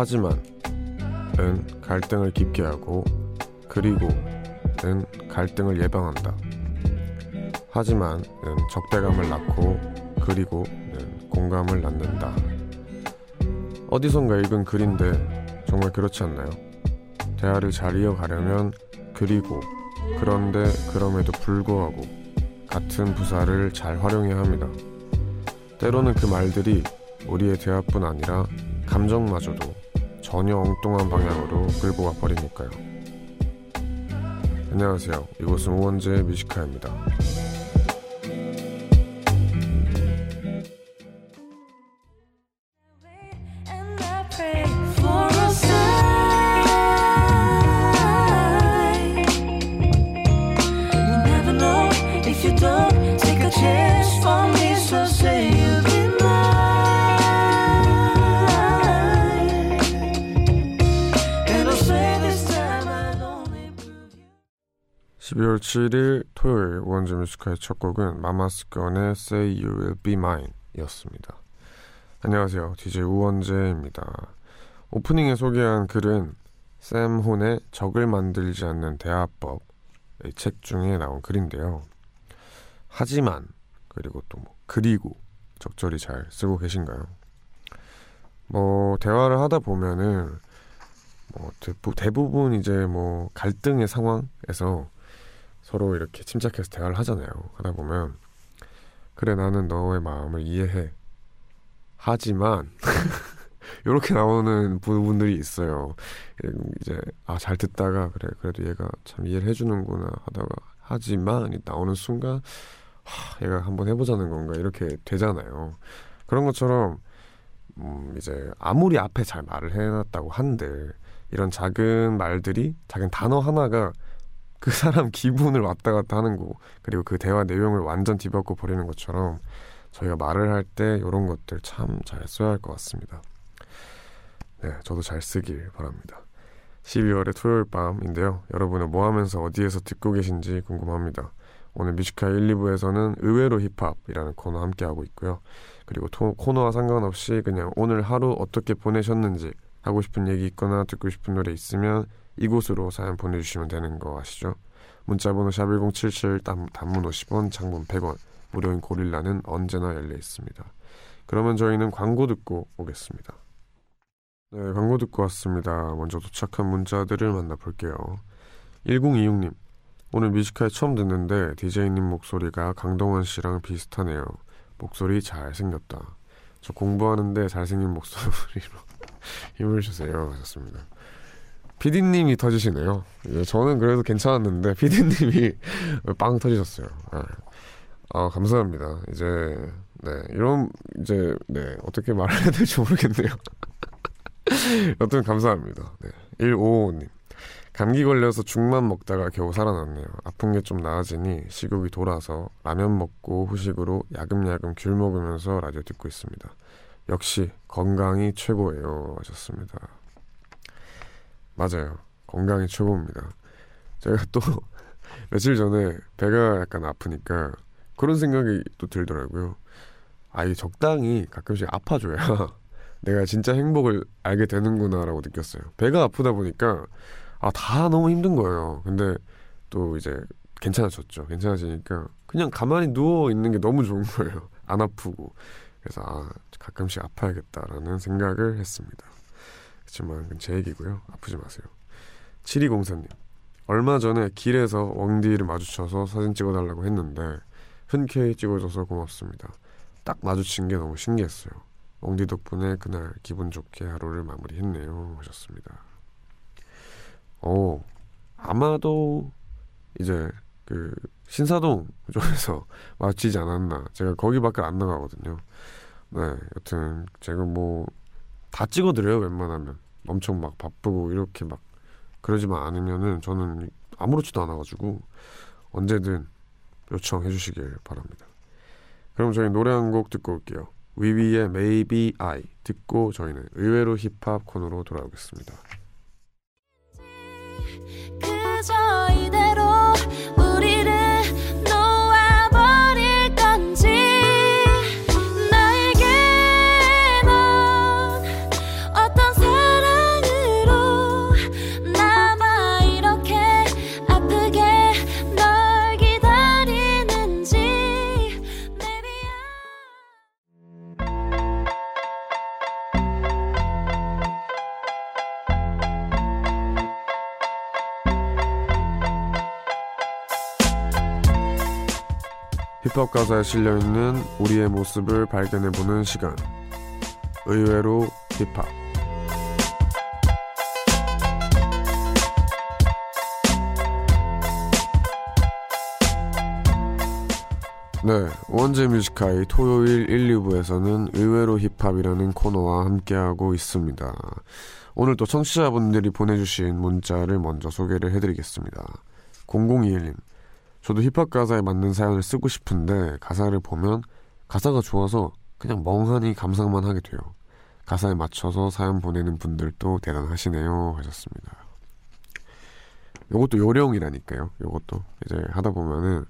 하지만 은 갈등을 깊게 하고 그리고 은 갈등을 예방한다. 하지만 은 적대감을 낳고 그리고 는 공감을 낳는다. 어디선가 읽은 글인데 정말 그렇지 않나요? 대화를 잘 이어가려면 그리고 그런데 그럼에도 불구하고 같은 부사를 잘 활용해야 합니다. 때로는 그 말들이 우리의 대화뿐 아니라 감정마저도 전혀 엉뚱한 방향으로 끌고 가 버리니까요. 안녕하세요. 이곳은 우원재 뮤지카입니다. 7일 토요일 원주 뮤지컬의 첫 곡은 마마스건의 Say You Will Be Mine 이었습니다. 안녕하세요. DJ 우원재입니다. 오프닝에 소개한 글은 샘 혼의 적을 만들지 않는 대화법 책 중에 나온 글인데요. 하지만 그리고 또 뭐 그리고 적절히 잘 쓰고 계신가요? 뭐 대화를 하다 보면은 뭐 대부분 이제 뭐 갈등의 상황에서 서로 이렇게 침착해서 대화를 하잖아요. 하다 보면 그래 나는 너의 마음을 이해해. 하지만 이렇게 나오는 부분들이 있어요. 이제 아 잘 듣다가 그래 그래도 얘가 참 이해를 해주는구나 하다가 하지만 나오는 순간 하, 얘가 한번 해보자는 건가 이렇게 되잖아요. 그런 것처럼 음, 이제 아무리 앞에 잘 말을 해놨다고 한들 이런 작은 말들이 작은 단어 하나가 그 사람 기분을 왔다 갔다 하는 거 그리고 그 대화 내용을 완전 뒤바꿔 버리는 것처럼 저희가 말을 할 때 이런 것들 참 잘 써야 할 것 같습니다. 네, 저도 잘 쓰길 바랍니다. 12월의 토요일 밤인데요. 여러분은 뭐 하면서 어디에서 듣고 계신지 궁금합니다. 오늘 뮤지카 1, 2부에서는 의외로 힙합이라는 코너 함께하고 있고요. 그리고 토, 코너와 상관없이 그냥 오늘 하루 어떻게 보내셨는지 하고 싶은 얘기 있거나 듣고 싶은 노래 있으면 이곳으로 사연 보내주시면 되는 거 아시죠? 문자번호 샵 1077 단문 50원 장문 100원 무료인 고릴라는 언제나 열려 있습니다. 그러면 저희는 광고 듣고 오겠습니다. 네, 광고 듣고 왔습니다. 먼저 도착한 문자들을 만나볼게요. 1026님, 오늘 뮤지컬 처음 듣는데 DJ님 목소리가 강동원 씨랑 비슷하네요. 목소리 잘생겼다. 저 공부하는데 잘생긴 목소리로 힘을 주세요. 하셨습니다. 피디님이 터지시네요. 저는 그래도 괜찮았는데 피디님이 빵 터지셨어요. 아, 아, 감사합니다. 이제 네 이런 이제 네 어떻게 말을 해야 될지 모르겠네요. 여튼 감사합니다. 네 155님 감기 걸려서 죽만 먹다가 겨우 살아났네요. 아픈 게 좀 나아지니 식욕이 돌아서 라면 먹고 후식으로 야금야금 귤 먹으면서 라디오 듣고 있습니다. 역시 건강이 최고예요 하셨습니다. 맞아요. 건강이 최고입니다. 제가 또 며칠 전에 배가 약간 아프니까 그런 생각이 또 들더라고요. 아, 이 적당히 가끔씩 아파줘야 내가 진짜 행복을 알게 되는구나라고 느꼈어요. 배가 아프다 보니까 아, 다 너무 힘든 거예요. 근데 또 이제 괜찮아졌죠. 괜찮아지니까 그냥 가만히 누워 있는 게 너무 좋은 거예요. 안 아프고. 그래서 아, 가끔씩 아파야겠다라는 생각을 했습니다. 그렇지만 제 얘기고요. 아프지 마세요. 7204님. 얼마 전에 길에서 왕디를 마주쳐서 사진 찍어달라고 했는데 흔쾌히 찍어줘서 고맙습니다. 딱 마주친 게 너무 신기했어요. 왕디 덕분에 그날 기분 좋게 하루를 마무리했네요. 하셨습니다. 어, 아마도 이제 그 신사동 쪽에서 마치지 않았나. 제가 거기밖에 안 나가거든요. 네, 여튼 제가 뭐 다 찍어드려요 웬만하면 엄청 막 바쁘고 이렇게 막 그러지만 않으면은 저는 아무렇지도 않아가지고 언제든 요청해 주시길 바랍니다. 그럼 저희 노래 한 곡 듣고 올게요. 위위의 Maybe I 듣고 저희는 의외로 힙합 코너로 돌아오겠습니다. 힙합 가사에 실려 있는 우리의 모습을 발견해 보는 시간. 의외로 힙합. 네, 원제 뮤지카이 토요일 1, 2부에서는 의외로 힙합이라는 코너와 함께하고 있습니다. 오늘 또 청취자분들이 보내주신 문자를 먼저 소개를 해드리겠습니다. 0021님, 저도 힙합 가사에 맞는 사연을 쓰고 싶은데 가사를 보면 가사가 좋아서 그냥 멍하니 감상만 하게 돼요. 가사에 맞춰서 사연 보내는 분들도 대단하시네요 하셨습니다. 요것도 요령이라니까요. 요것도 이제 하다 보면은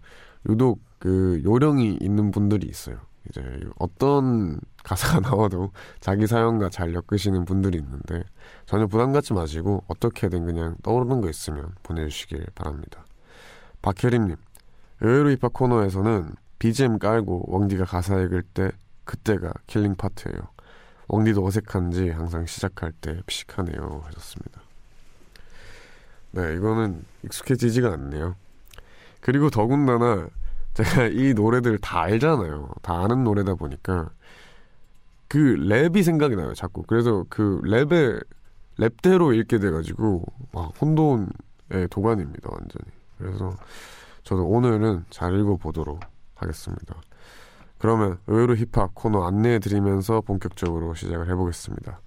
유독 그 요령이 있는 분들이 있어요. 이제 어떤 가사가 나와도 자기 사연과 잘 엮으시는 분들이 있는데 전혀 부담 갖지 마시고 어떻게든 그냥 떠오르는 거 있으면 보내주시길 바랍니다. 박혜림님, 의외로 힙합 코너에서는 BGM 깔고 왕디가 가사 읽을 때 그때가 killing part예요. 왕디도 어색한지 항상 시작할 때 피식하네요 하셨습니다. 네, 이거는 익숙해지지가 않네요. 그리고 더군다나 제가 이 노래들 다 알잖아요. 다 아는 노래다 보니까 그 랩이 생각이 나요. 자꾸. 그래서 그 랩에 랩대로 읽게 돼가지고 막 혼돈의 도가니입니다. 완전히. 그래서 저도 오늘은 잘 읽어보도록 하겠습니다. 그러면 의외로 힙합 코너 안내해드리면서 본격적으로 시작을 해보겠습니다.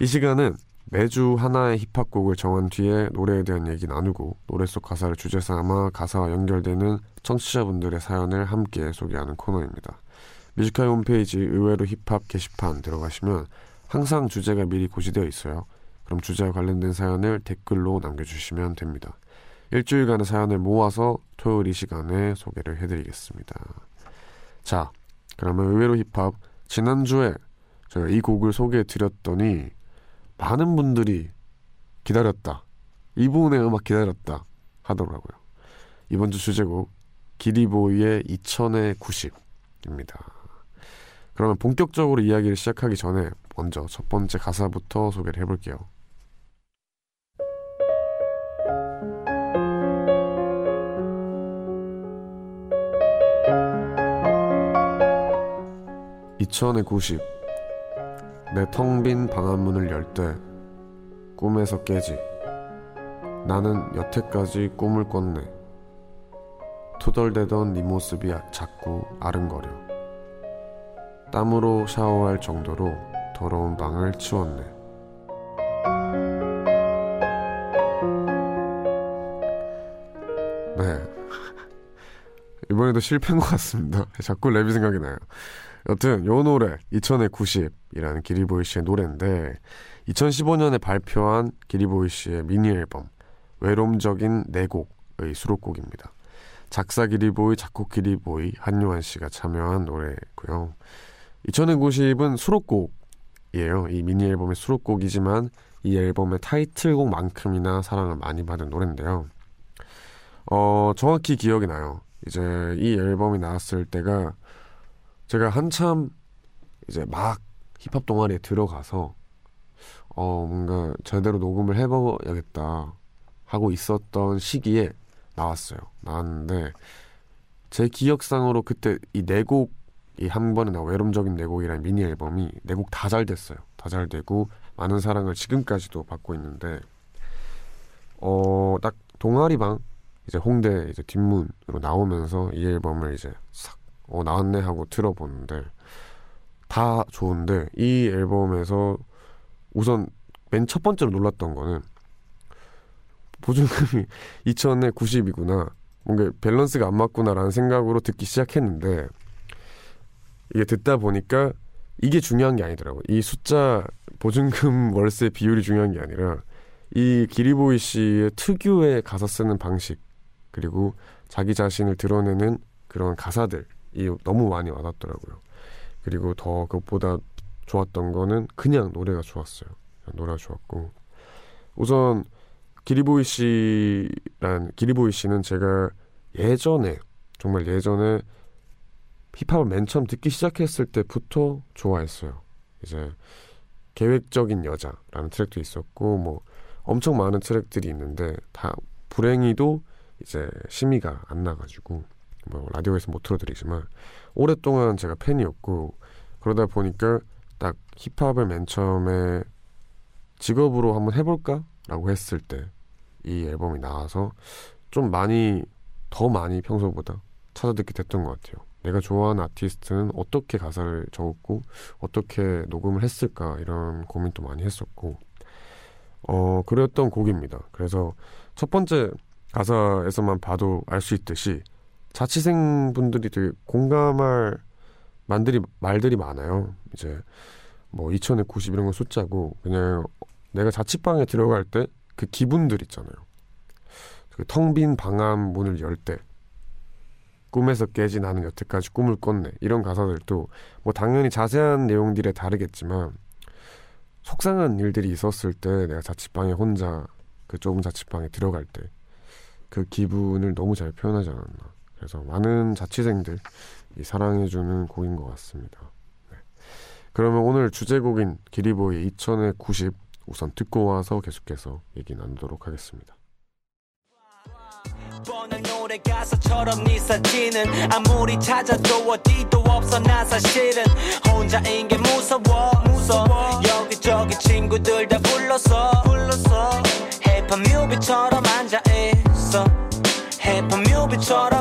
이 시간은 매주 하나의 힙합곡을 정한 뒤에 노래에 대한 얘기 나누고 노래 속 가사를 주제 삼아 가사와 연결되는 청취자분들의 사연을 함께 소개하는 코너입니다. 뮤지컬 홈페이지 의외로 힙합 게시판 들어가시면 항상 주제가 미리 고지되어 있어요. 그럼 주제와 관련된 사연을 댓글로 남겨주시면 됩니다. 일주일간의 사연을 모아서 토요일 이 시간에 소개를 해드리겠습니다. 자, 그러면 의외로 힙합 지난주에 제가 이 곡을 소개해드렸더니 많은 분들이 기다렸다. 이 부분의 음악 기다렸다 하더라고요. 이번 주 주제곡 기리보이의 2000의 90입니다. 그러면 본격적으로 이야기를 시작하기 전에 먼저 첫 번째 가사부터 소개를 해볼게요. (2000의 90) 내 텅 빈 방안문을 열 때 꿈에서 깨지. 나는 여태까지 꿈을 꿨네. 투덜대던 네 모습이 자꾸 아른거려. 땀으로 샤워할 정도로 더러운 방을 치웠네. 네. 이번에도 실패인 것 같습니다. 자꾸 랩이 생각이 나요. 여튼 요 노래 2000의 90이라는 기리보이 씨의 노래인데 2015년에 발표한 기리보이 씨의 미니 앨범 외로움적인 네 곡의 수록곡입니다. 작사 기리보이, 작곡 기리보이, 한요한 씨가 참여한 노래고요. 2000의 90은 수록곡이에요. 이 미니 앨범의 수록곡이지만 이 앨범의 타이틀곡만큼이나 사랑을 많이 받은 노래인데요. 어, 정확히 기억이 나요. 이제 이 앨범이 나왔을 때가 제가 한참 이제 막 힙합 동아리에 들어가서 어 뭔가 제대로 녹음을 해봐야겠다 하고 있었던 시기에 나왔어요. 나왔는데 제 기억상으로 그때 이 네 곡이 한 번에 나 외로움적인 네 곡이라는 미니 앨범이 네 곡 다 잘 됐어요. 다 잘 되고 많은 사랑을 지금까지도 받고 있는데 어 딱 동아리방 이제 홍대 이제 뒷문으로 나오면서 이 앨범을 이제 싹 어, 나왔네 하고 들어보는데 다 좋은데 이 앨범에서 우선 맨 첫 번째로 놀랐던 거는 보증금이 2천에 90이구나. 뭔가 밸런스가 안 맞구나라는 생각으로 듣기 시작했는데 이게 듣다 보니까 이게 중요한 게 아니더라고요. 이 숫자 보증금 월세 비율이 중요한 게 아니라 이 기리보이 씨의 특유의 가사 쓰는 방식 그리고 자기 자신을 드러내는 그런 가사들 이 너무 많이 와닿더라고요. 그리고 더 그것보다 좋았던 거는 그냥 노래가 좋았어요. 노래가 좋았고 우선 기리보이 씨란 기리보이 씨는 제가 예전에 정말 예전에 힙합을 맨 처음 듣기 시작했을 때부터 좋아했어요. 이제 계획적인 여자라는 트랙도 있었고 뭐 엄청 많은 트랙들이 있는데 다 불행히도 이제 심의가 안 나가지고 뭐 라디오에서 못 틀어드리지만 오랫동안 제가 팬이었고 그러다 보니까 딱 힙합을 맨 처음에 직업으로 한번 해볼까라고 했을 때 이 앨범이 나와서 좀 많이 더 많이 평소보다 찾아듣게 됐던 것 같아요. 내가 좋아하는 아티스트는 어떻게 가사를 적었고 어떻게 녹음을 했을까 이런 고민도 많이 했었고 어 그랬던 곡입니다. 그래서 첫 번째 가사에서만 봐도 알 수 있듯이 자취생 분들이 되게 공감할 만들이 말들이 많아요. 이제 뭐 2000에 90 이런 건 숫자고 그냥 내가 자취방에 들어갈 때 그 기분들 있잖아요. 그 텅 빈 방안 문을 열 때 꿈에서 깨지 나는 여태까지 꿈을 꿨네 이런 가사들도 뭐 당연히 자세한 내용들에 다르겠지만 속상한 일들이 있었을 때 내가 자취방에 혼자 그 좁은 자취방에 들어갈 때 그 기분을 너무 잘 표현하지 않았나 그래서 많은 자취생들 이 사랑해주는 곡인 것 같습니다. 네. 그러면 오늘 주제곡인 기리보이 2000의 90 우선 듣고 와서 계속해서 얘기 나누도록 하겠습니다. 뻔한 노래 가사처럼 네 사진은 아무리 찾아도 어디도 없어 나 사실은 혼자인 게 무서워 무서워 여기저기 친구들 다 불렀어 불렀어 힙합 뮤비처럼 앉아 있어 힙합 뮤비처럼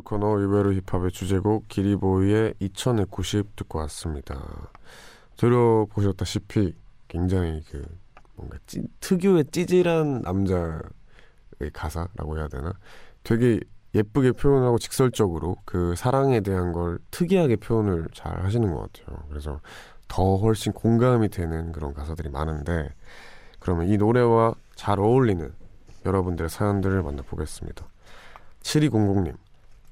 토요일 코너 의외로 힙합의 주제곡 기리보이의 2000의 90 듣고 왔습니다 들어보셨다시피 굉장히 그 뭔가 찌, 특유의 찌질한 남자의 가사라고 해야 되나 되게 예쁘게 표현하고 직설적으로 그 사랑에 대한 걸 특이하게 표현을 잘 하시는 것 같아요. 그래서 더 훨씬 공감이 되는 그런 가사들이 많은데 그러면 이 노래와 잘 어울리는 여러분들의 사연들을 만나보겠습니다. 7200님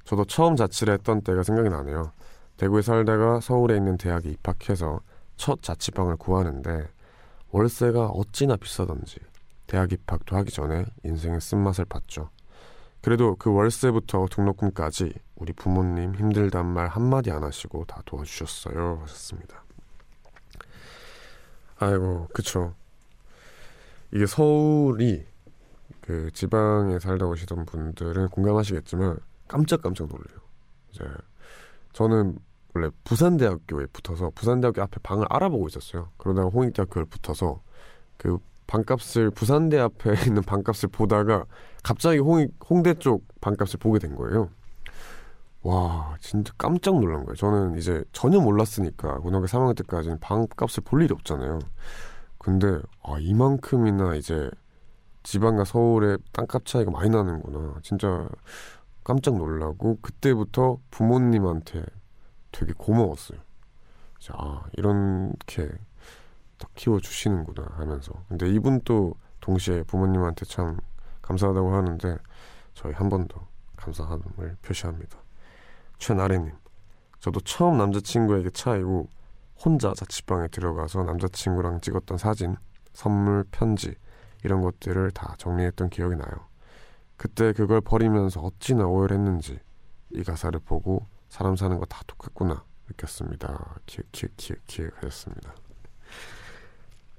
저도 처음 자취를 했던 때가 생각이 나네요. 대구에 살다가 서울에 있는 대학에 입학해서 첫 자취방을 구하는데 월세가 어찌나 비싸던지 대학 입학도 하기 전에 인생의 쓴맛을 봤죠. 그래도 그 월세부터 등록금까지 우리 부모님 힘들단 말 한마디 안 하시고 다 도와주셨어요. 하셨습니다. 아이고, 그쵸. 이게 서울이 그 지방에 살다 오시던 분들은 공감하시겠지만 깜짝깜짝 놀래요. 이제 저는 원래 부산대학교에 붙어서 부산대학교 앞에 방을 알아보고 있었어요. 그러다가 홍익대학교를 붙어서 그 방값을 부산대 앞에 있는 방값을 보다가 갑자기 홍익, 홍대 쪽 방값을 보게 된 거예요. 와 진짜 깜짝 놀란 거예요. 저는 이제 전혀 몰랐으니까 고등학교 3학년 때까지는 방값을 볼 일이 없잖아요. 근데 아 이만큼이나 이제 지방과 서울의 땅값 차이가 많이 나는구나. 진짜 깜짝 놀라고 그때부터 부모님한테 되게 고마웠어요. 자, 아, 이렇게 딱 키워주시는구나 하면서. 근데 이분 또 동시에 부모님한테 참 감사하다고 하는데 저희 한 번 더 감사함을 표시합니다. 최나래님, 저도 처음 남자친구에게 차이고 혼자 자취방에 들어가서 남자친구랑 찍었던 사진, 선물, 편지 이런 것들을 다 정리했던 기억이 나요. 그때 그걸 버리면서 어찌나 오열했는지 이 가사를 보고 사람 사는 거 다 똑같구나 느꼈습니다. 기억, 기억, 기억, 기억 하셨습니다.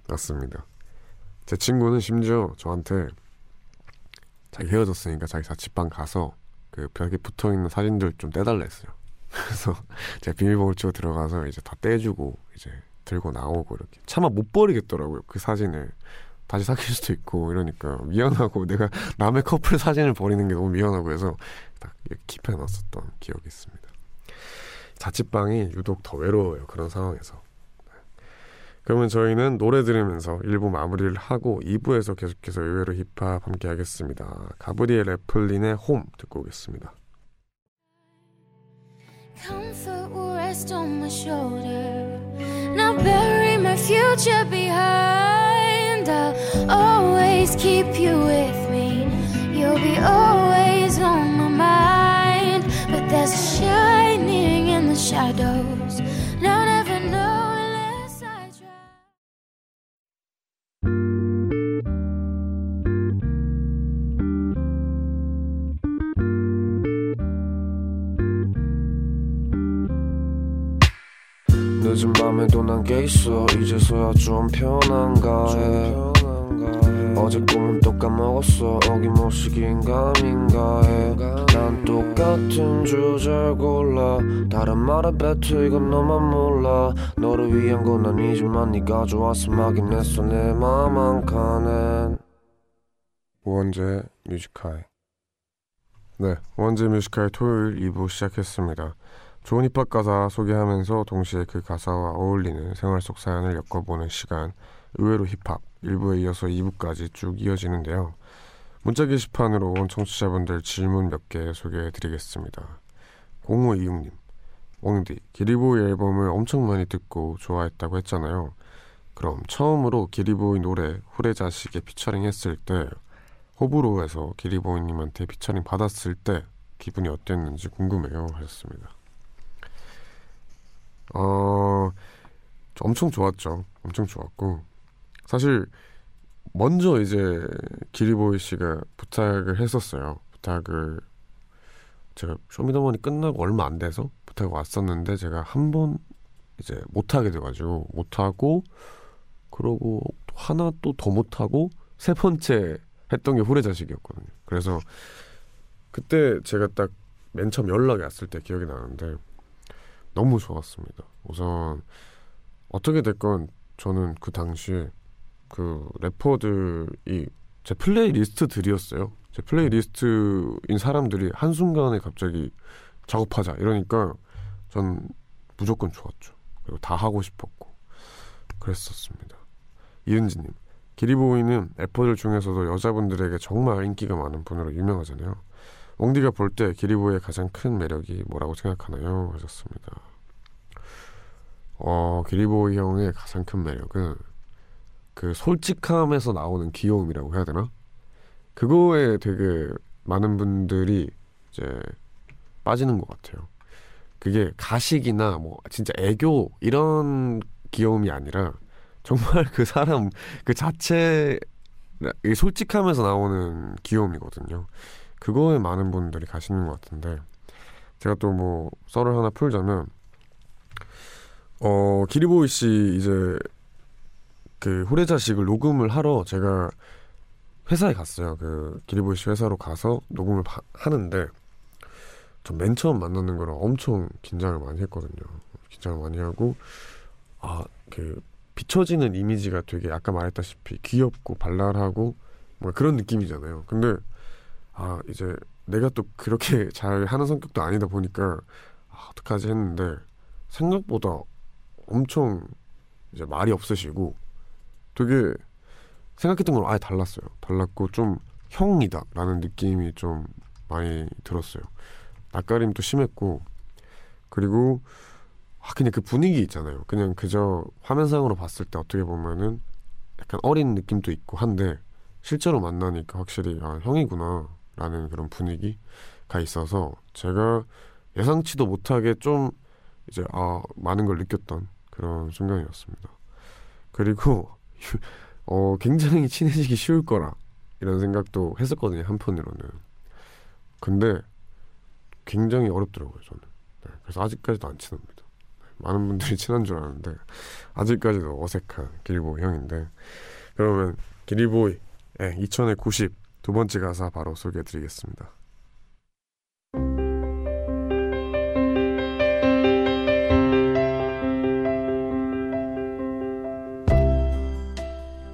맞습니다. 제 친구는 심지어 저한테 자기 헤어졌으니까 자기 자취방 가서 그 벽에 붙어 있는 사진들 좀 떼달라 했어요. 그래서 제가 비밀번호를 치고 들어가서 이제 다 떼주고 이제 들고 나오고 이렇게 차마 못 버리겠더라고요. 그 사진을 다시 사귈 수도 있고 이러니까 미안하고 내가 남의 커플 사진을 버리는 게 너무 미안하고 해서 딱 킵해놨었던 기억이 있습니다. 자취방이 유독 더 외로워요. 그런 상황에서. 그러면 저희는 노래 들으면서 1부 마무리를 하고 2부에서 계속해서 의외로 힙합 함께 하겠습니다. 가브리엘 애플린의 홈 듣고 오겠습니다. Comfort will rest on my shoulder. Now bury my future behind. I'll always keep you with me. You'll be always on my mind. But there's a shining in the shadows. Now never know unless I try. 늦은 밤에도 난게 있어 이제서야 좀 편한가 해 아닌가 어제 꿈은 또 까먹었어. 어김없이 긴가 민가 해난 똑같은 주제 골라. 다른 말에 뱉어 이건 너만 몰라. 너를 위한 건 아니지만 네가 좋아서 막인 했어. 내 맘 한 칸엔. 우원재 뮤지카이 네, 우원재 뮤지카이 토요일 2부 시작했습니다. 좋은 힙합 가사 소개하면서 동시에 그 가사와 어울리는 생활 속 사연을 엮어보는 시간. 의외로 힙합 1부에 이어서 2부까지 쭉 이어지는데요. 문자 게시판으로 온 청취자분들 질문 몇 개 소개해 드리겠습니다. 0526님 웡디 기리보이 앨범을 엄청 많이 듣고 좋아했다고 했잖아요. 그럼 처음으로 기리보이 노래 후레자식에 피처링 했을 때 호불호에서 기리보이님한테 피처링 받았을 때 기분이 어땠는지 궁금해요 하셨습니다. 어, 엄청 좋았죠. 엄청 좋았고 사실 먼저 이제 기리보이 씨가 부탁을 했었어요. 부탁을 제가 쇼미더머니 끝나고 얼마 안 돼서 부탁이 왔었는데 제가 한 번 이제 못하게 돼가지고 못하고 그러고 하나 또 더 못하고 세 번째 했던 게 후레자식이었거든요. 그래서 그때 제가 딱 맨 처음 연락이 왔을 때 기억이 나는데 너무 좋았습니다. 우선 어떻게 됐건 저는 그 당시에 그 래퍼들이 제 playlist들이었어요. 제 playlist인 사람들이 한순간에 갑자기 작업하자 이러니까 전 무조건 좋았죠. 그리고 다 하고 싶었고 그랬었습니다. 이은지님 기리보이는 래퍼들 중에서도 여자분들에게 정말 인기가 많은 분으로 유명하잖아요. 옹디가 볼 때 기리보이의 가장 큰 매력이 뭐라고 생각하나요? 하셨습니다. 어, 기리보이 형의 가장 큰 매력은 그 솔직함에서 나오는 귀여움이라고 해야 되나? 그거에 되게 많은 분들이 이제 빠지는 것 같아요. 그게 가식이나 뭐 진짜 애교 이런 귀여움이 아니라 정말 그 사람 그 자체 솔직함에서 나오는 귀여움이거든요. 그거에 많은 분들이 가시는 것 같은데 제가 또 뭐 썰을 하나 풀자면 어 기리보이 씨 이제 그 후레자식을 녹음을 하러 제가 회사에 갔어요. 그 기리보이 씨 회사로 가서 녹음을 바, 하는데 전 맨 처음 만나는 거라 엄청 긴장을 많이 했거든요. 긴장을 많이 하고 아 그 비춰지는 이미지가 되게 아까 말했다시피 귀엽고 발랄하고 뭐 그런 느낌이잖아요. 근데 아 이제 내가 또 그렇게 잘 하는 성격도 아니다 보니까 아, 어떡하지 했는데 생각보다 엄청 이제 말이 없으시고 되게 생각했던 거랑 아예 달랐어요. 달랐고 좀 형이다라는 느낌이 좀 많이 들었어요. 낯가림도 심했고 그리고 아 그냥 그 분위기 있잖아요. 그냥 그저 화면상으로 봤을 때 어떻게 보면은 약간 어린 느낌도 있고 한데 실제로 만나니까 확실히 아 형이구나 라는 그런 분위기가 있어서 제가 예상치도 못하게 좀 이제 아 많은 걸 느꼈던 그런 순간이었습니다. 그리고 어 굉장히 친해지기 쉬울 거라 이런 생각도 했었거든요 한편으로는. 근데 굉장히 어렵더라고요 저는. 네, 그래서 아직까지도 안 친합니다. 네, 많은 분들이 친한 줄 아는데 아직까지도 어색한 기리보이 형인데 그러면 기리보이 예, 2000의 90 두 번째 가사 바로 소개해 드리겠습니다.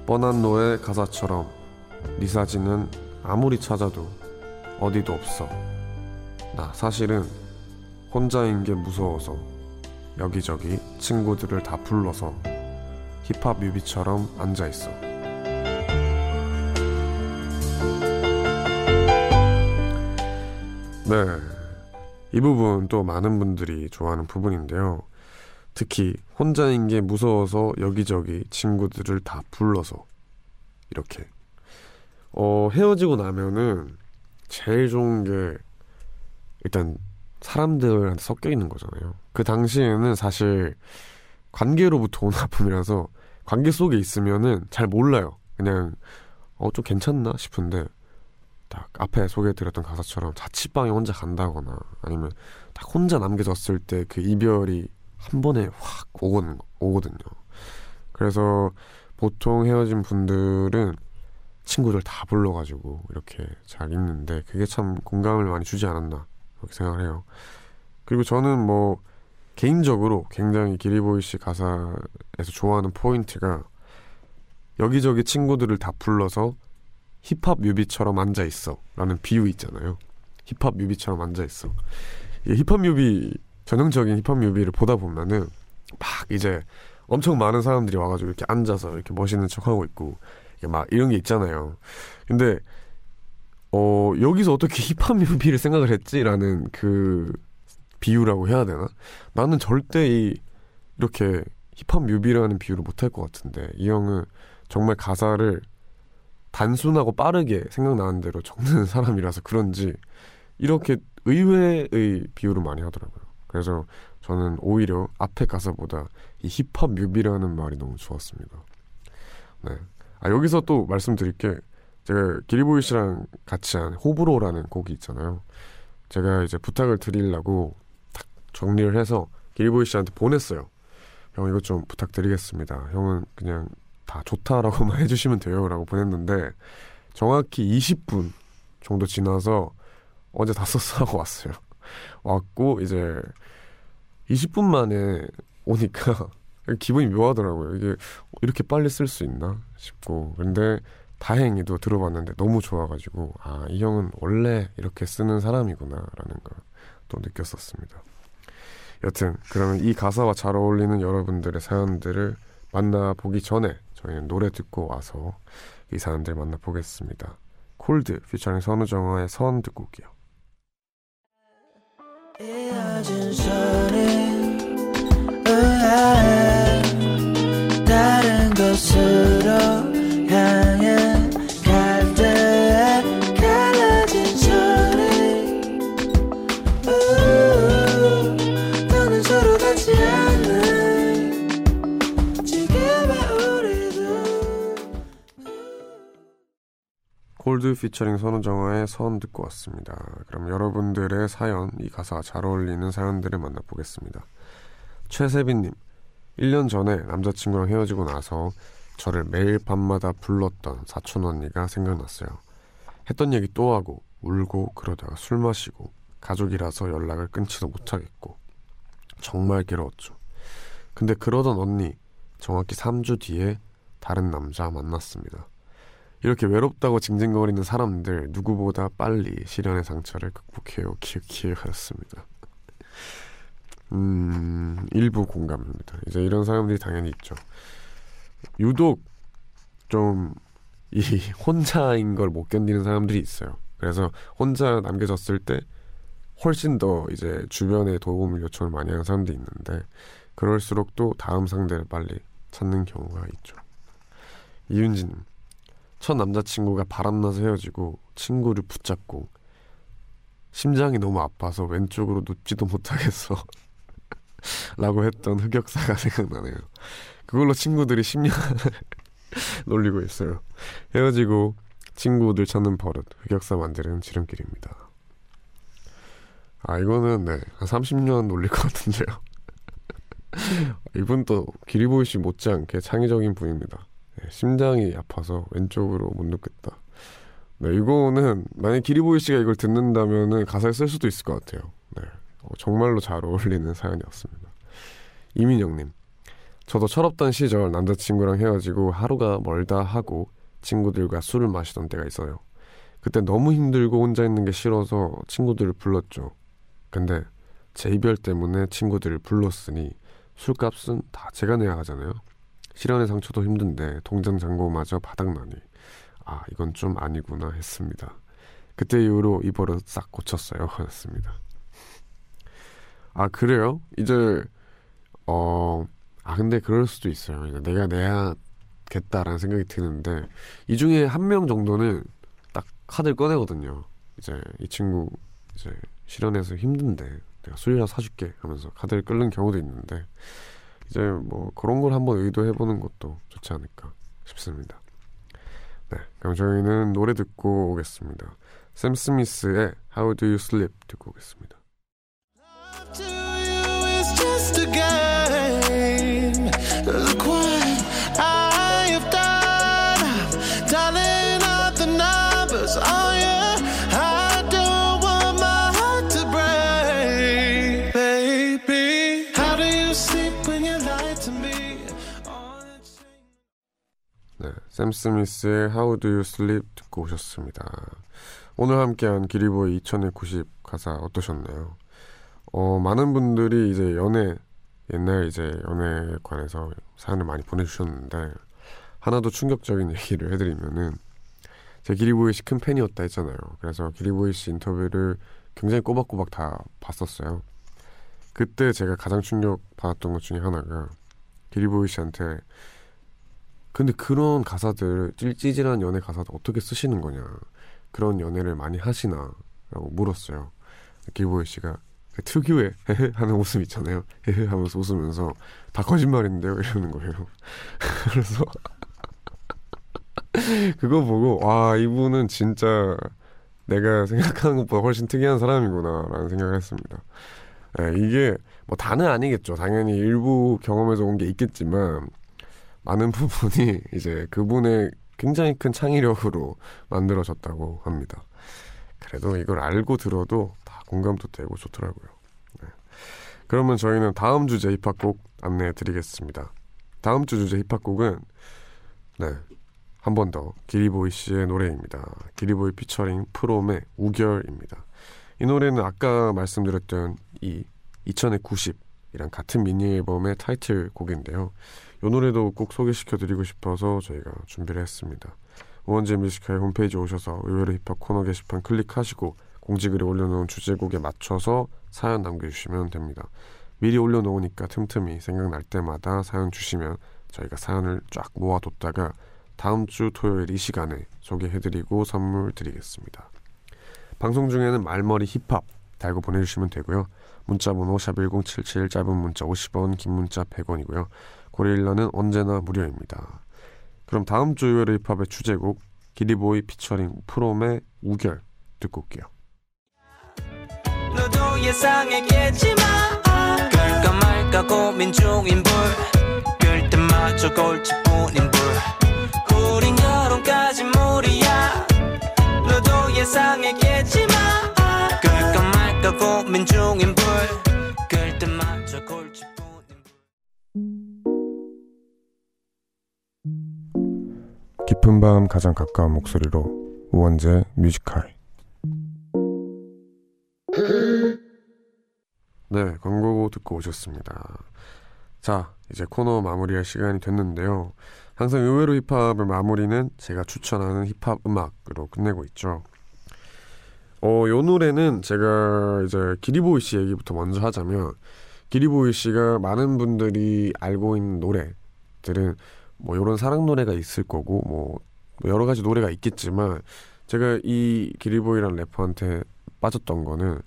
뻔한 노의 가사처럼 네 사진은 아무리 찾아도 어디도 없어. 나 사실은 혼자인 게 무서워서 여기저기 친구들을 다 불러서 힙합 뮤비처럼 앉아 있어. 네. 이 부분 또 많은 분들이 좋아하는 부분인데요. 특히 혼자인 게 무서워서 여기저기 친구들을 다 불러서 이렇게 어, 헤어지고 나면은 제일 좋은 게 일단 사람들한테 섞여 있는 거잖아요. 그 당시에는 사실 관계로부터 온 아픔이라서 관계 속에 있으면은 잘 몰라요. 그냥 어 좀 괜찮나 싶은데 딱 앞에 소개해드렸던 가사처럼 자취방에 혼자 간다거나 아니면 딱 혼자 남겨졌을 때 그 이별이 한 번에 확 오거든, 오거든요. 그래서 보통 헤어진 분들은 친구들 다 불러가지고 이렇게 잘 읽는데 그게 참 공감을 많이 주지 않았나 그렇게 생각을 해요. 그리고 저는 뭐 개인적으로 굉장히 기리보이 씨 가사에서 좋아하는 포인트가 여기저기 친구들을 다 불러서 힙합 뮤비처럼 앉아 있어 라는 비유 있잖아요. 힙합 뮤비처럼 앉아 있어. 이 힙합 뮤비 전형적인 힙합 뮤비를 보다 보면은 막 이제 엄청 많은 사람들이 와가지고 이렇게 앉아서 이렇게 멋있는 척 하고 있고 막 이런 게 있잖아요. 근데 어 여기서 어떻게 힙합 뮤비를 생각을 했지라는 그 비유라고 해야 되나? 나는 절대 이 이렇게 힙합 뮤비라는 비유를 못할 것 같은데 이 형은 정말 가사를 단순하고 빠르게 생각나는 대로 적는 사람이라서 그런지 이렇게 의외의 비유를 많이 하더라고요. 그래서 저는 오히려 앞에 가사보다 이 힙합 뮤비라는 말이 너무 좋았습니다. 네. 아, 여기서 또 말씀드릴 게 제가 기리보이 씨랑 같이 한 호불호라는 곡이 있잖아요. 제가 이제 부탁을 드리려고 딱 정리를 해서 기리보이 씨한테 보냈어요. 형 이것 좀 부탁드리겠습니다. 형은 그냥 다 좋다라고만 해주시면 돼요라고 보냈는데 정확히 20분 정도 지나서 어제 다 썼어 하고 왔어요. 왔고 이제 20분 만에 오니까 기분이 묘하더라고요. 이게 이렇게 빨리 쓸 수 있나 싶고 근데 다행히도 들어봤는데 너무 좋아가지고 아 이 형은 원래 이렇게 쓰는 사람이구나라는 걸 또 느꼈었습니다. 여튼 그러면 이 가사와 잘 어울리는 여러분들의 사연들을 만나보기 전에 저희는 노래 듣고 와서 이 사연들 만나보겠습니다. 콜드 피처링 선우정아의 선 듣고 올게요. 다른 곳으로 콜드 피처링 선우정아의 선 듣고 왔습니다. 그럼 여러분들의 사연, 이 가사가 잘 어울리는 사연들을 만나보겠습니다. 최세빈님, 1년 전에 남자친구랑 헤어지고 나서 저를 매일 밤마다 불렀던 사촌 언니가 생각났어요. 했던 얘기 또 하고, 울고, 그러다가 술 마시고, 가족이라서 연락을 끊지도 못하겠고, 정말 괴로웠죠. 근데 그러던 언니, 정확히 3주 뒤에 다른 남자 만났습니다. 이렇게 외롭다고 징징거리는 사람들 누구보다 빨리 시련의 상처를 극복해요. 키읔키읔 하였습니다. 음, 일부 공감입니다. 이제 이런 사람들이 당연히 있죠. 유독 좀 이 혼자인 걸 못 견디는 사람들이 있어요. 그래서 혼자 남겨졌을 때 훨씬 더 이제 주변에 도움을 요청을 많이 하는 사람들이 있는데 그럴수록 또 다음 상대를 빨리 찾는 경우가 있죠. 이윤진 첫 남자친구가 바람나서 헤어지고 친구를 붙잡고 심장이 너무 아파서 왼쪽으로 눕지도 못하겠어 라고 했던 흑역사가 생각나네요. 그걸로 친구들이 10년 놀리고 있어요. 헤어지고 친구들 찾는 버릇, 흑역사 만드는 지름길입니다. 아, 이거는 네, 한 30년 놀릴 것 같은데요. 이분 또 기리보이 씨 못지않게 창의적인 분입니다. 네, 심장이 아파서 왼쪽으로 못 눕겠다. 네, 이거는 만약 기리보이 씨가 이걸 듣는다면은 가사에 쓸 수도 있을 것 같아요. 네, 어, 정말로 잘 어울리는 사연이었습니다. 이민영님, 저도 철없던 시절 남자친구랑 헤어지고 하루가 멀다 하고 친구들과 술을 마시던 때가 있어요. 그때 너무 힘들고 혼자 있는 게 싫어서 친구들을 불렀죠. 근데 제 이별 때문에 친구들을 불렀으니 술값은 다 제가 내야 하잖아요. 실현의 상처도 힘든데 동장 잔고마저 바닥나니 아 이건 좀 아니구나 했습니다. 그때 이후로 이 버릇 싹 고쳤어요 하였습니다. 아 그래요? 이제 어 아 근데 그럴 수도 있어요. 내가 내야겠다라는 생각이 드는데 이 중에 한 명 정도는 딱 카드를 꺼내거든요. 이제 이 친구 이제 실현해서 힘든데 내가 술이라 사줄게 하면서 카드를 끌는 경우도 있는데 이제 뭐 그런 걸 한번 의도해 보는 것도 좋지 않을까 싶습니다. 네, 그럼 저희는 노래 듣고 오겠습니다. 샘 스미스의 How Do You Sleep 듣고 오겠습니다. All you have 샘 스미스의 How Do You Sleep 듣고 오셨습니다. 오늘 함께한 기리보의 2090 가사 어떠셨나요? 어, 많은 분들이 이제 연애, 옛날 이제 연애에 관해서 사연을 많이 보내주셨는데, 하나 더 충격적인 얘기를 해드리면은, 제 기리보이 씨 큰 팬이었다 했잖아요. 그래서 기리보이 씨 인터뷰를 굉장히 꼬박꼬박 다 봤었어요. 그때 제가 가장 충격 받았던 것 중에 하나가, 기리보이 씨한테 근데 그런 가사들 찔찌질한 연애 가사들 어떻게 쓰시는 거냐? 그런 연애를 많이 하시나? 라고 물었어요. 기보이 씨가 그 특유의 하는 웃음 있잖아요. 하면서 웃으면서 다 거짓말인데요? 이러는 거예요. 그래서 그거 보고 와 이분은 진짜 내가 생각하는 것보다 훨씬 특이한 사람이구나 라는 생각을 했습니다. 네, 이게 뭐 다는 아니겠죠. 당연히 일부 경험에서 온 게 있겠지만 많은 부분이 이제 그분의 굉장히 큰 창의력으로 만들어졌다고 합니다. 그래도 이걸 알고 들어도 다 공감도 되고 좋더라고요. 네. 그러면 저희는 다음 주제 힙합곡 안내해 드리겠습니다. 다음 주 주제 힙합곡은 네. 한 번 더 기리보이 씨의 노래입니다. 기리보이 피처링 프롬의 우결입니다. 이 노래는 아까 말씀드렸던 이 2000의 90 이랑 같은 미니 앨범의 타이틀곡인데요. 이 노래도 꼭 소개시켜드리고 싶어서 저희가 준비를 했습니다. 우원재 Music High 홈페이지 오셔서 의외로 힙합 코너 게시판 클릭하시고 공지글에 올려놓은 주제곡에 맞춰서 사연 남겨주시면 됩니다. 미리 올려놓으니까 틈틈이 생각날 때마다 사연 주시면 저희가 사연을 쫙 모아뒀다가 다음 주 토요일 이 시간에 소개해드리고 선물 드리겠습니다. 방송 중에는 말머리 힙합 달고 보내주시면 되고요. 문자 번호 샵1077 짧은 문자 50원 긴 문자 100원이고요. 고릴라는 언제나 무료입니다. 그럼 다음 주 요일의 힙합의 주제곡 기리보이 피처링 프롬의 우결 듣고 올게요. 너도 예상했겠지만 끌까 말까 고민 중인 불끌 때마저 골치뿐인 불 우린 결혼까지 무리야 너도 예상했겠지만 고민 중인 불끌 때마저 골치뿐인 깊은 밤 가장 가까운 목소리로 우원재 뮤지컬. 네 광고 듣고 오셨습니다. 자 이제 코너 마무리할 시간이 됐는데요. 항상 의외로 힙합을 마무리는 제가 추천하는 힙합 음악으로 끝내고 있죠 어, 요 노래는 제가 이제 기리보이 씨 얘기부터 먼저 하자면 기리보이 씨가 많은 분들이 알고 있는 노래들은 뭐 이런 사랑 노래가 있을 거고 뭐 여러 가지 노래가 있겠지만 제가 이 기리보이란 래퍼한테 빠졌던 거는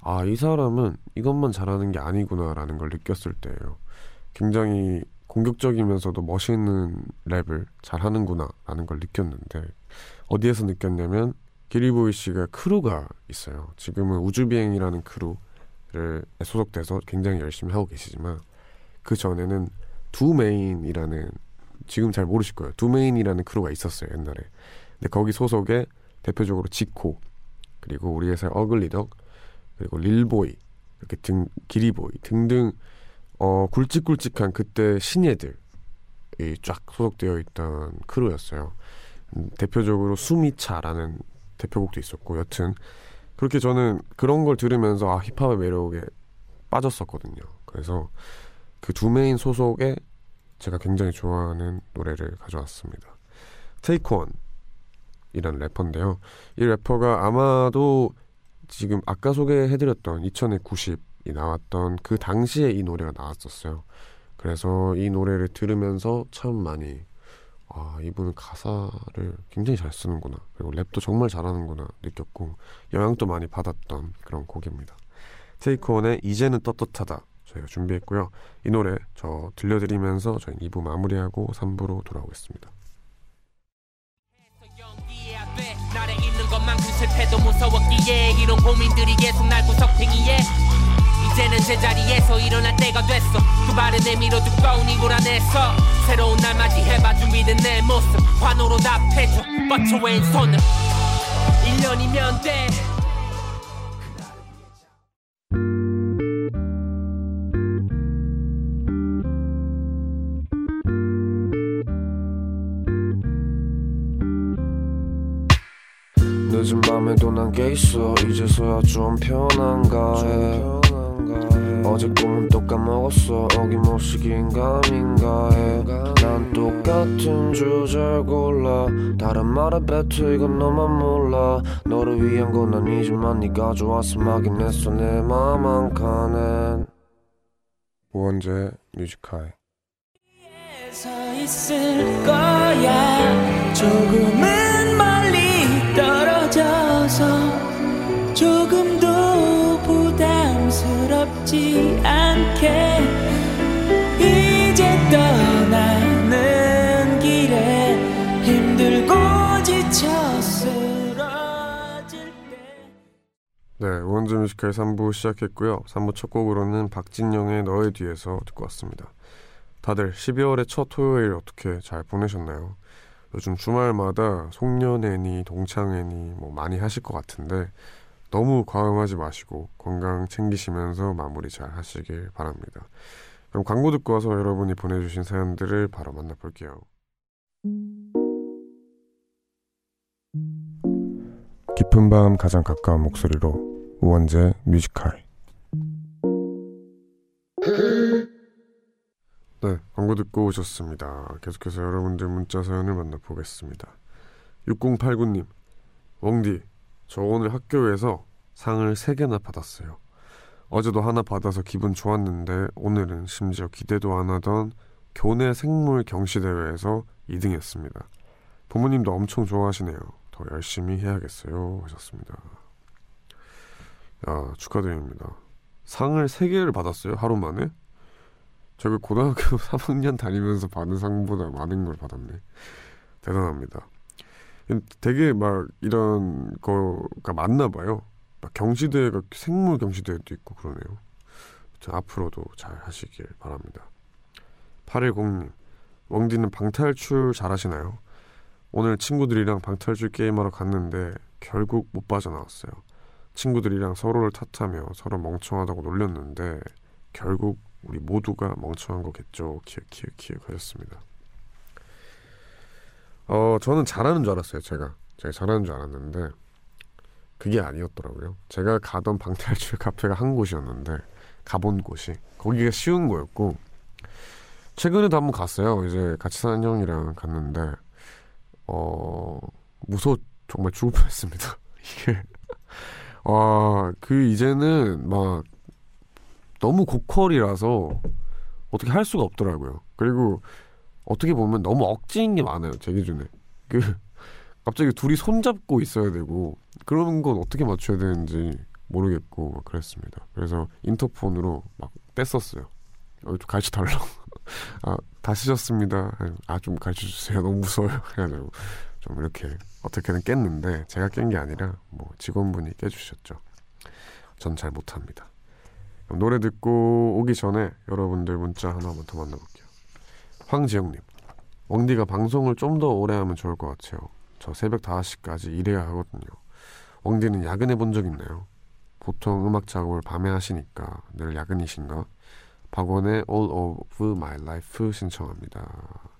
아 이 사람은 이것만 잘하는 게 아니구나라는 걸 느꼈을 때예요. 굉장히 공격적이면서도 멋있는 랩을 잘하는구나라는 걸 느꼈는데 어디에서 느꼈냐면 기리보이 씨가 crew가 있어요. 지금은 우주비행이라는 crew를 소속돼서 굉장히 열심히 하고 계시지만 그 전에는 Do'main이라는 지금 잘 모르실 거예요. Do'main이라는 크루가 있었어요 옛날에. 근데 거기 소속의 대표적으로 지코 그리고 우리 회사의 어글리덕 그리고 릴보이 이렇게 등 기리보이 등등 어 굵직굵직한 그때 신예들이 쫙 소속되어 있던 크루였어요. 음, 대표적으로 수미차라는 대표곡도 있었고 여튼 그렇게 저는 그런 걸 들으면서 아 힙합의 매력에 빠졌었거든요. 그래서 그 Do'main 소속의 제가 굉장히 좋아하는 노래를 가져왔습니다. TakeOne이라는 래퍼인데요. 이 래퍼가 아마도 지금 아까 소개해드렸던 2000의 90이 나왔던 그 당시에 이 노래가 나왔었어요. 그래서 이 노래를 들으면서 참 많이 아 이분은 가사를 굉장히 잘 쓰는구나 그리고 랩도 정말 잘하는구나 느꼈고 영향도 많이 받았던 그런 곡입니다. 테이크원의 이제는 떳떳하다 저희가 준비했고요. 이 노래 저 들려드리면서 저희 2부 마무리하고 3부로 돌아오겠습니다. 날에 있는 것만큼 실패도 무서웠기에 이런 고민들이 계속 날 구석탱이에 이제는 제자리에서 일어날 때가 됐어. 두 발을 내밀어 두꺼운 이불 안에서 새로운 날 맞이해봐 준비된 내 모습. 환호로 답해줘. 뻗쳐 왼손을. 1년이면 돼. 늦은 밤에도 난게 있어. 이제서야 좀 편한가 해. 어제 꿈은 또 까먹었어. 어김없이 긴가민가 해난 똑같은 주제를 골라. 다른 말에 뱉어 이건 너만 몰라. 너를 위한 건 아니지만 네가 좋아서 막인 했어. 내 맘 한 칸엔. 우원재 뮤직하이 서 있을 거야. 조금은 멀리 떨어져서 조금 더 부담스럽지 않게 이제 떠나는 길에 힘들고 지쳐 쓰러질 때 네, 우원재 뮤지컬 3부 시작했고요. 3부 첫 곡으로는 박진영의 너의 뒤에서 듣고 왔습니다. 다들 12월의 첫 토요일 어떻게 잘 보내셨나요? 요즘 주말마다 송년회니 동창회니 뭐 많이 하실 것 같은데 너무 과음하지 마시고 건강 챙기시면서 마무리 잘 하시길 바랍니다. 그럼 광고 듣고 와서 여러분이 보내주신 사연들을 바로 만나볼게요. 깊은 밤 가장 가까운 목소리로 우원재 뮤지컬 네, 광고 듣고 오셨습니다. 계속해서 여러분들 문자 사연을 만나보겠습니다. 6089님, 웡디, 저 오늘 학교에서 상을 3개나 받았어요. 어제도 하나 받아서 기분 좋았는데 오늘은 심지어 기대도 안 하던 교내 생물 경시대회에서 2등 했습니다. 부모님도 엄청 좋아하시네요. 더 열심히 해야겠어요. 하셨습니다. 야, 축하드립니다. 상을 3개를 받았어요. 하루 만에? 저기 고등학교 3학년 다니면서 받은 상보다 많은 걸 받았네. 대단합니다. 되게 막 이런 거가 많나 봐요. 막 경시대회가 생물 경시대회도 있고 그러네요. 앞으로도 잘 하시길 바랍니다. 810님, 웡디는 방탈출 잘 하시나요? 오늘 친구들이랑 방탈출 게임하러 갔는데 결국 못 빠져나왔어요. 친구들이랑 서로를 탓하며 서로 멍청하다고 놀렸는데 결국 우리 모두가 멍청한 거겠죠. 키읔 키읔 키읔 하셨습니다. 어 저는 잘하는 줄 알았어요. 제가 제가 잘하는 줄 알았는데 그게 아니었더라고요. 제가 가던 방탈출 카페가 한 곳이었는데 가본 곳이 거기가 쉬운 거였고 최근에도 한번 갔어요. 이제 같이 사는 형이랑 갔는데 어 무서워 정말 죽을 뻔했습니다. 이게 와그 이제는 막 너무 고퀄이라서 어떻게 할 수가 없더라고요. 그리고 어떻게 보면 너무 억지인 게 많아요. 제 기준에. 그 갑자기 둘이 손잡고 있어야 되고 그런 건 어떻게 맞춰야 되는지 모르겠고 막 그랬습니다. 그래서 인터폰으로 막 뺐었어요. 어, 좀 가르쳐 달라고. 아, 다 쓰셨습니다. 아, 좀 가르쳐 주세요. 너무 무서워요. 그래가지고 좀 이렇게 어떻게든 깼는데 제가 깬 게 아니라 뭐 직원분이 깨주셨죠. 전 잘 못합니다. 노래 듣고 오기 전에 여러분들 문자 하나 만 더 만나볼게요. 황지영님, 웡디가 방송을 좀 더 오래 하면 좋을 것 같아요. 저 새벽 5시까지 일해야 하거든요. 웡디는 야근해 본 적 있나요? 보통 음악 작업을 밤에 하시니까 늘 야근이신가? 박원의 All of My Life 신청합니다.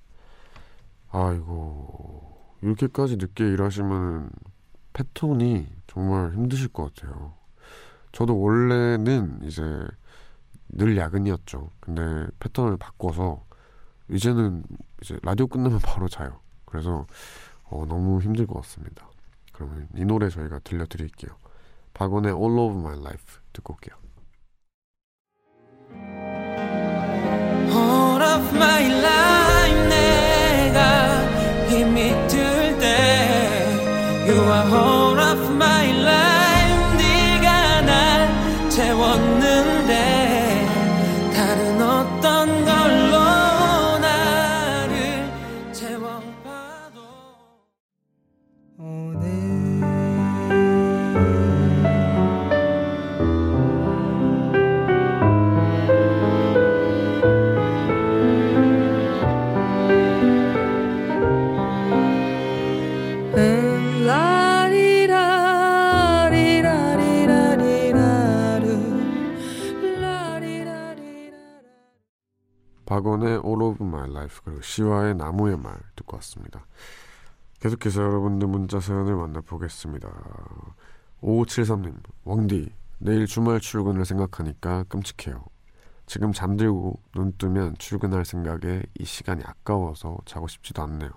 아이고 이렇게까지 늦게 일하시면 패턴이 정말 힘드실 것 같아요. 저도 원래는 이제 늘 야근이었죠. 근데 패턴을 바꿔서 이제는 이제 라디오 끝나면 바로 자요. 그래서 어, 너무 힘들 것 같습니다. 그러면 이 노래 저희가 들려드릴게요. 박원의 All of My Life 듣고 올게요. All of my life 박원의 All of My Life 그리고 시와의 나무의 말 듣고 왔습니다. 계속해서 여러분들 문자 사연을 만나보겠습니다. 5573님, 왕디, 내일 주말 출근을 생각하니까 끔찍해요. 지금 잠들고 눈 뜨면 출근할 생각에 이 시간이 아까워서 자고 싶지도 않네요.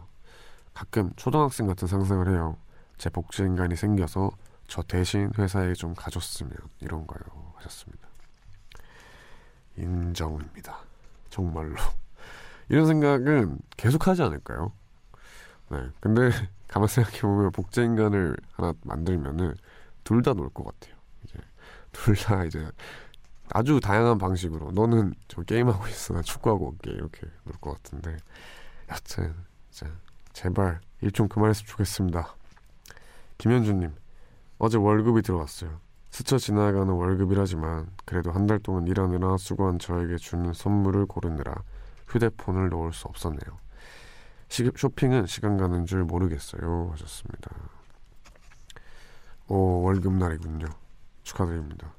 가끔 초등학생 같은 상상을 해요. 제 복지 인간이 생겨서 저 대신 회사에 좀 가줬으면 이런가요 하셨습니다. 인정입니다. 정말로. 이런 생각은 계속 하지 않을까요? 네. 근데 가만 생각해보면 복제인간을 하나 만들면은 둘 다 놀 것 같아요. 이제 둘 다 이제 아주 다양한 방식으로 너는 저 게임하고 있어 나 축구하고 올게 이렇게 놀 것 같은데 여튼 이제 제발 일 좀 그만했으면 좋겠습니다. 김현주님 어제 월급이 들어왔어요. 스쳐 지나가는 월급이라지만 그래도 한 달 동안 일하느라 수고한 저에게 주는 선물을 고르느라 휴대폰을 놓을 수 없었네요. 시, 쇼핑은 시간 가는 줄 모르겠어요. 하셨습니다. 오, 월급날이군요. 축하드립니다.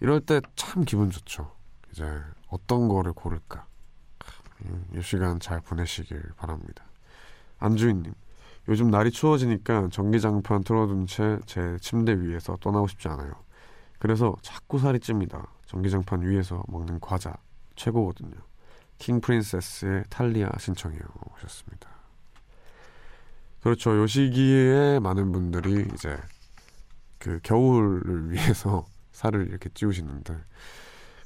이럴 때 참 기분 좋죠. 이제 어떤 거를 고를까. 음, 이 시간 잘 보내시길 바랍니다. 안주인님, 요즘 날이 추워지니까 전기장판 틀어둔 채 제 침대 위에서 떠나고 싶지 않아요. 그래서 자꾸 살이 찝니다. 전기장판 위에서 먹는 과자 최고거든요. 킹 프린세스의 탈리아 신청해요 하셨습니다. 그렇죠. 요 시기에 많은 분들이 이제 그 겨울을 위해서 살을 이렇게 찌우시는데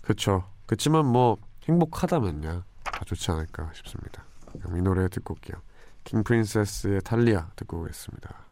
그렇죠. 그렇지만 뭐 행복하다면야 다 좋지 않을까 싶습니다. 그럼 이 노래 듣고 올게요. 킹 프린세스의 탈리아 듣고 오겠습니다.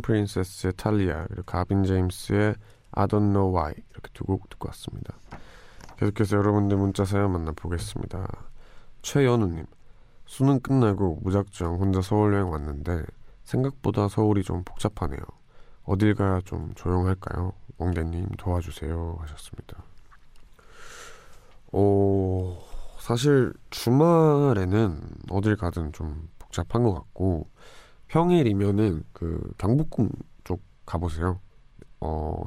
킹 프린세스의 탈리아 그리고 가빈 제임스의 I Don't Know Why 이렇게 두 곡 듣고 왔습니다. 계속해서 여러분들 문자 사연 만나보겠습니다. 최연우님 수능 끝나고 무작정 혼자 서울 여행 왔는데 생각보다 서울이 좀 복잡하네요. 어딜 가야 좀 조용할까요? 엉대님 도와주세요 하셨습니다. 오 사실 주말에는 어딜 가든 좀 복잡한 것 같고 평일이면은 그 경복궁 쪽 가보세요. 어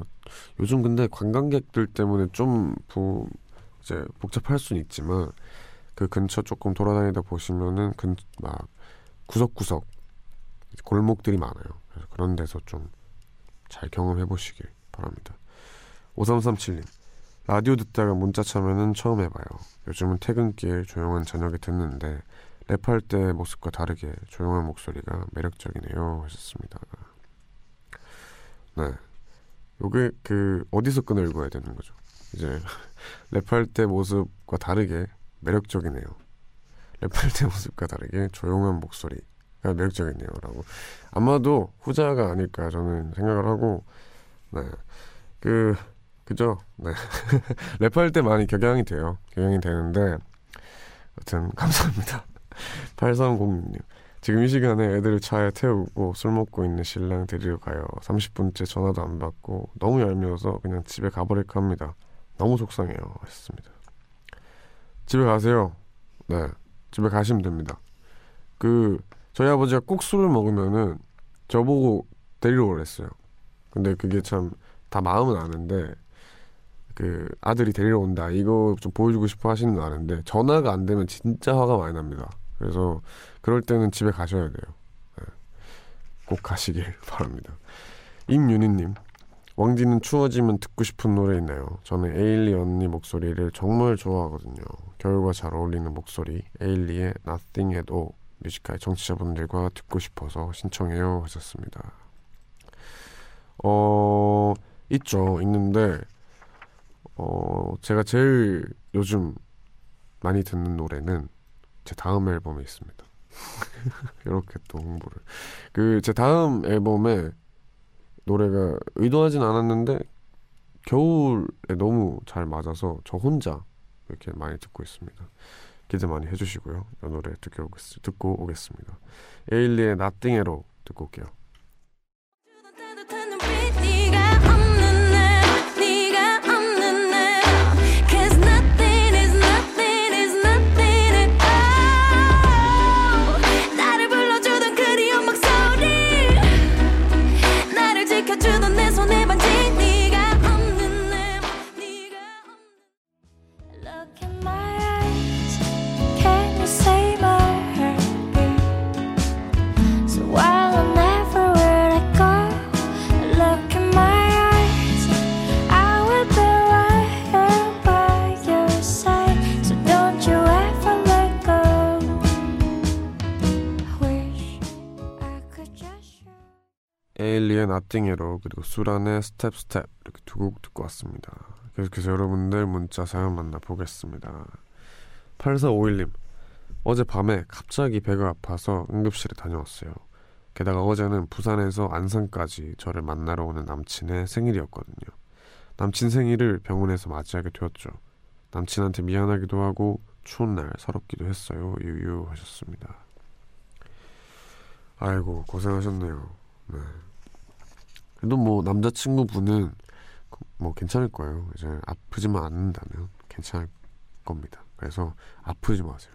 요즘 근데 관광객들 때문에 좀 부, 이제 복잡할 수는 있지만 그 근처 조금 돌아다니다 보시면은 근, 막 구석구석 골목들이 많아요. 그래서 그런 데서 좀 잘 경험해 보시길 바랍니다. 5337님 라디오 듣다가 문자 참여는 처음 해봐요. 요즘은 퇴근길 조용한 저녁에 듣는데 랩할 때 모습과 다르게 조용한 목소리가 매력적이네요 하셨습니다. 네, 요게 그 어디서 끈을 읽어야 되는 거죠? 이제 랩할 때 모습과 다르게 매력적이네요. 랩할 때 모습과 다르게 조용한 목소리가 매력적이네요라고 아마도 후자가 아닐까 저는 생각을 하고 네, 그 그죠? 네, 랩할 때 많이 격양이 돼요. 격양이 되는데 여튼 감사합니다. 8306님. 지금 이 시간에 애들을 차에 태우고 술 먹고 있는 신랑 데리러 가요. 30분째 전화도 안 받고 너무 얄미워서 그냥 집에 가버릴까 합니다. 너무 속상해요. 하셨습니다. 집에 가세요. 네. 집에 가시면 됩니다. 그 저희 아버지가 꼭 술을 먹으면은 저보고 데리러 오랬어요. 근데 그게 참 다 마음은 아는데 그 아들이 데리러 온다 이거 좀 보여주고 싶어 하시는 거 아는데 전화가 안 되면 진짜 화가 많이 납니다. 그래서 그럴 때는 집에 가셔야 돼요. 네. 꼭 가시길 바랍니다. 임윤희님, 왕디는 추워지면 듣고 싶은 노래 있나요? 저는 에일리 언니 목소리를 정말 좋아하거든요. 겨울과 잘 어울리는 목소리, 에일리의 Nothing at All 뮤지컬 정치자분들과 듣고 싶어서 신청해요 하셨습니다. 어, 있죠. 있는데, 어, 제가 제일 요즘 많이 듣는 노래는 제 다음 앨범에 있습니다. 이렇게 또 홍보를. 그 제 다음 앨범에 노래가 의도하진 않았는데 겨울에 너무 잘 맞아서 저 혼자 이렇게 많이 듣고 있습니다. 기대 많이 해주시고요. 이 노래 듣고, 오겠, 듣고 오겠습니다. 에일리의 E로 듣고 올게요. Nothing E로 그리고 수란의 Step Step 이렇게 두 곡 듣고 왔습니다. 계속해서 여러분들 문자 사연 만나보겠습니다. 8451님 어젯밤에 갑자기 배가 아파서 응급실에 다녀왔어요. 게다가 어제는 부산에서 안산까지 저를 만나러 오는 남친의 생일이었거든요. 남친 생일을 병원에서 맞이하게 되었죠. 남친한테 미안하기도 하고 추운 날 서럽기도 했어요. 유유 하셨습니다. 아이고 고생하셨네요. 네. 그래도 뭐 남자친구분은 뭐 괜찮을 거예요. 이제 아프지만 않는다면 괜찮을 겁니다. 그래서 아프지 마세요.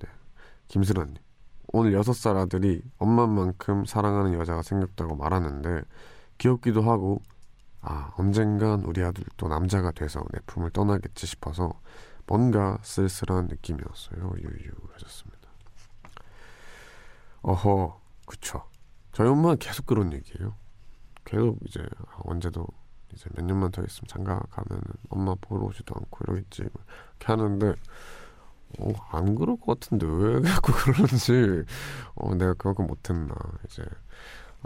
네. 김슬아님. 오늘 여섯 살 아들이 엄마만큼 사랑하는 여자가 생겼다고 말하는데 귀엽기도 하고 아 언젠간 우리 아들도 남자가 돼서 내 품을 떠나겠지 싶어서 뭔가 쓸쓸한 느낌이었어요. 유유 하셨습니다. 어허 그쵸. 저희 엄마는 계속 그런 얘기예요. 계속 이제 아, 언제도 이제 몇 년만 더 있으면 장가 가면은 엄마 보러 오지도 않고 이러겠지 뭐 이렇게 하는데 어, 안 그럴 것 같은데 왜 자꾸 그러는지 어, 내가 그만큼 못했나 이제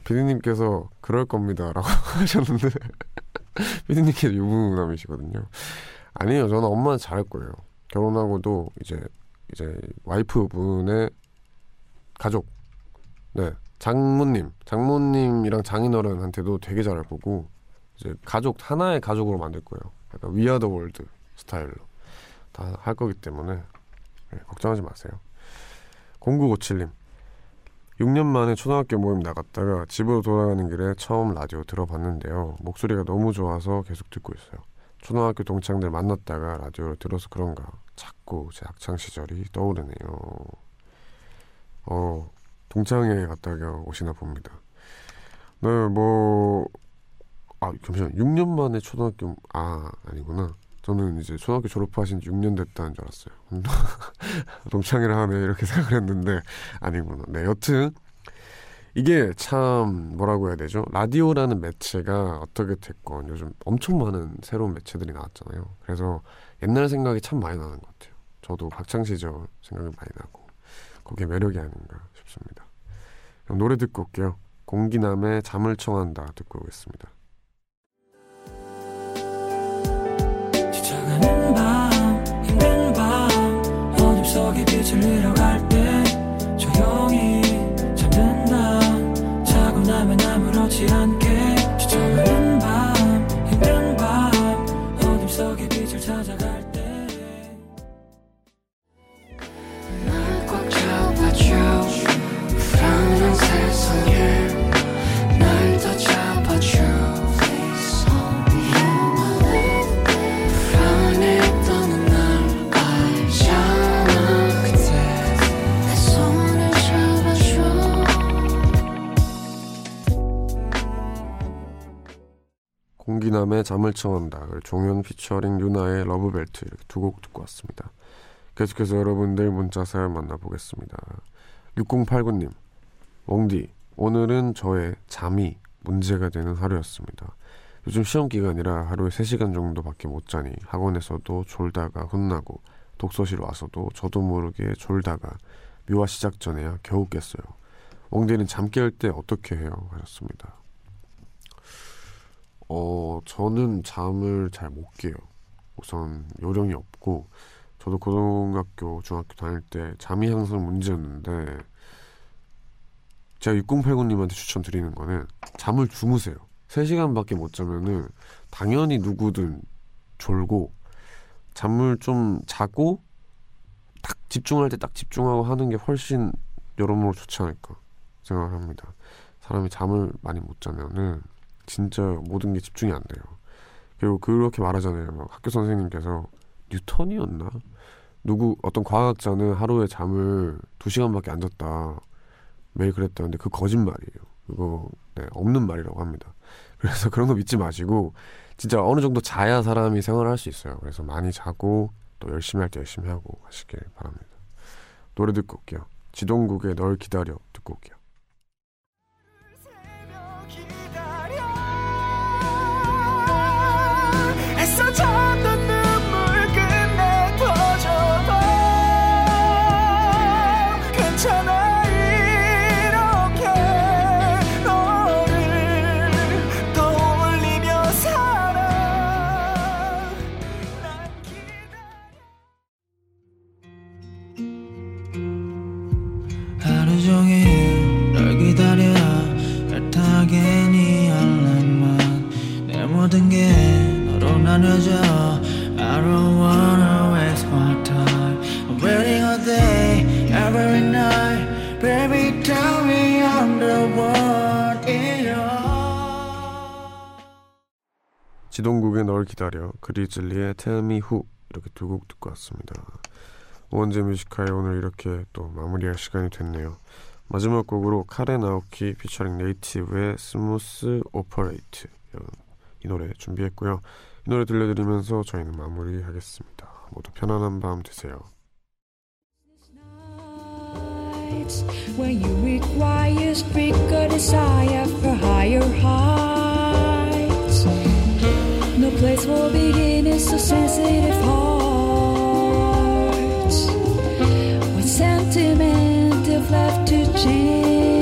피디님께서 그럴 겁니다라고 하셨는데 피디님께서 유부남이시거든요. 아니에요, 저는 엄마는 잘할 거예요. 결혼하고도 이제 이제 와이프분의 가족, 네 장모님, 장모님이랑 장인어른한테도 되게 잘할 거고 이제 가족 하나의 가족으로 만들 거예요. 약간 위아더 월드 스타일로 다 할 거기 때문에 네, 걱정하지 마세요. 0957님 6년 만에 초등학교 모임 나갔다가 집으로 돌아가는 길에 처음 라디오 들어봤는데요. 목소리가 너무 좋아서 계속 듣고 있어요. 초등학교 동창들 만났다가 라디오를 들어서 그런가 자꾸 제 학창 시절이 떠오르네요. 어, 동창회 갔다가 오시나 봅니다. 네, 뭐, 아, 잠시만, 6년 만에 초등학교, 아, 아니구나. 저는 이제 초등학교 졸업하신 지 6년 됐다는 줄 알았어요. 동창회를 하네, 이렇게 생각을 했는데, 아니구나. 네, 여튼, 이게 참, 뭐라고 해야 되죠? 라디오라는 매체가 어떻게 됐건 요즘 엄청 많은 새로운 매체들이 나왔잖아요. 그래서 옛날 생각이 참 많이 나는 것 같아요. 저도 학창시절 생각이 많이 나고, 그게 매력이 아닌가 싶습니다. 노래 듣고 올게요. 공기남의 잠을 청한다 듣고 오겠습니다. 지쳐 공기남의 잠을 청한다. 종현 피처링 윤하의 Love Belt 이렇게 두 곡 듣고 왔습니다. 계속해서 여러분들 문자 사연 만나보겠습니다. 6089님, 웡디, 오늘은 저의 잠이 문제가 되는 하루였습니다. 요즘 시험 기간이라 하루에 3시간 정도밖에 못 자니 학원에서도 졸다가 혼나고 독서실 와서도 저도 모르게 졸다가 뮤하 시작 전에야 겨우 깼어요. 웡디는 잠 깰 때 어떻게 해요? 하셨습니다. 어, 저는 잠을 잘 못 깨요. 우선 요령이 없고, 저도 고등학교, 중학교 다닐 때 잠이 항상 문제였는데, 제가 6089님한테 추천드리는 거는 잠을 주무세요. 3시간밖에 못 자면은 당연히 누구든 졸고 잠을 좀 자고 딱 집중할 때 딱 집중하고 하는 게 훨씬 여러모로 좋지 않을까 생각을 합니다. 사람이 잠을 많이 못 자면은 진짜 모든 게 집중이 안 돼요. 그리고 그렇게 말하잖아요. 막 학교 선생님께서 뉴턴이었나? 누구 어떤 과학자는 하루에 잠을 2시간밖에 안 잤다. 매일 그랬다는데 그 거짓말이에요. 그거 네, 없는 말이라고 합니다. 그래서 그런 거 믿지 마시고 진짜 어느 정도 자야 사람이 생활을 할수 있어요. 그래서 많이 자고 또 열심히 할 때 열심히 하고 하시길 바랍니다. 노래 듣고 올게요. 지동국의 널 기다려 듣고 올게요. 널 기다려 그리즐리의 Tell Me Who 이렇게 두 곡 듣고 왔습니다. 우원재 Music High에 오늘 이렇게 또 마무리할 시간이 됐네요. 마지막 곡으로 카렌 아오키 피처링 네이티브의 Smooth Operator 이 노래 준비했고요. 이 노래 들려드리면서 저희는 마무리하겠습니다. 모두 편안한 밤 되세요. when you require streetcar desire for higher heights. Place for beginners, so sensitive hearts. With sentiment of left to change.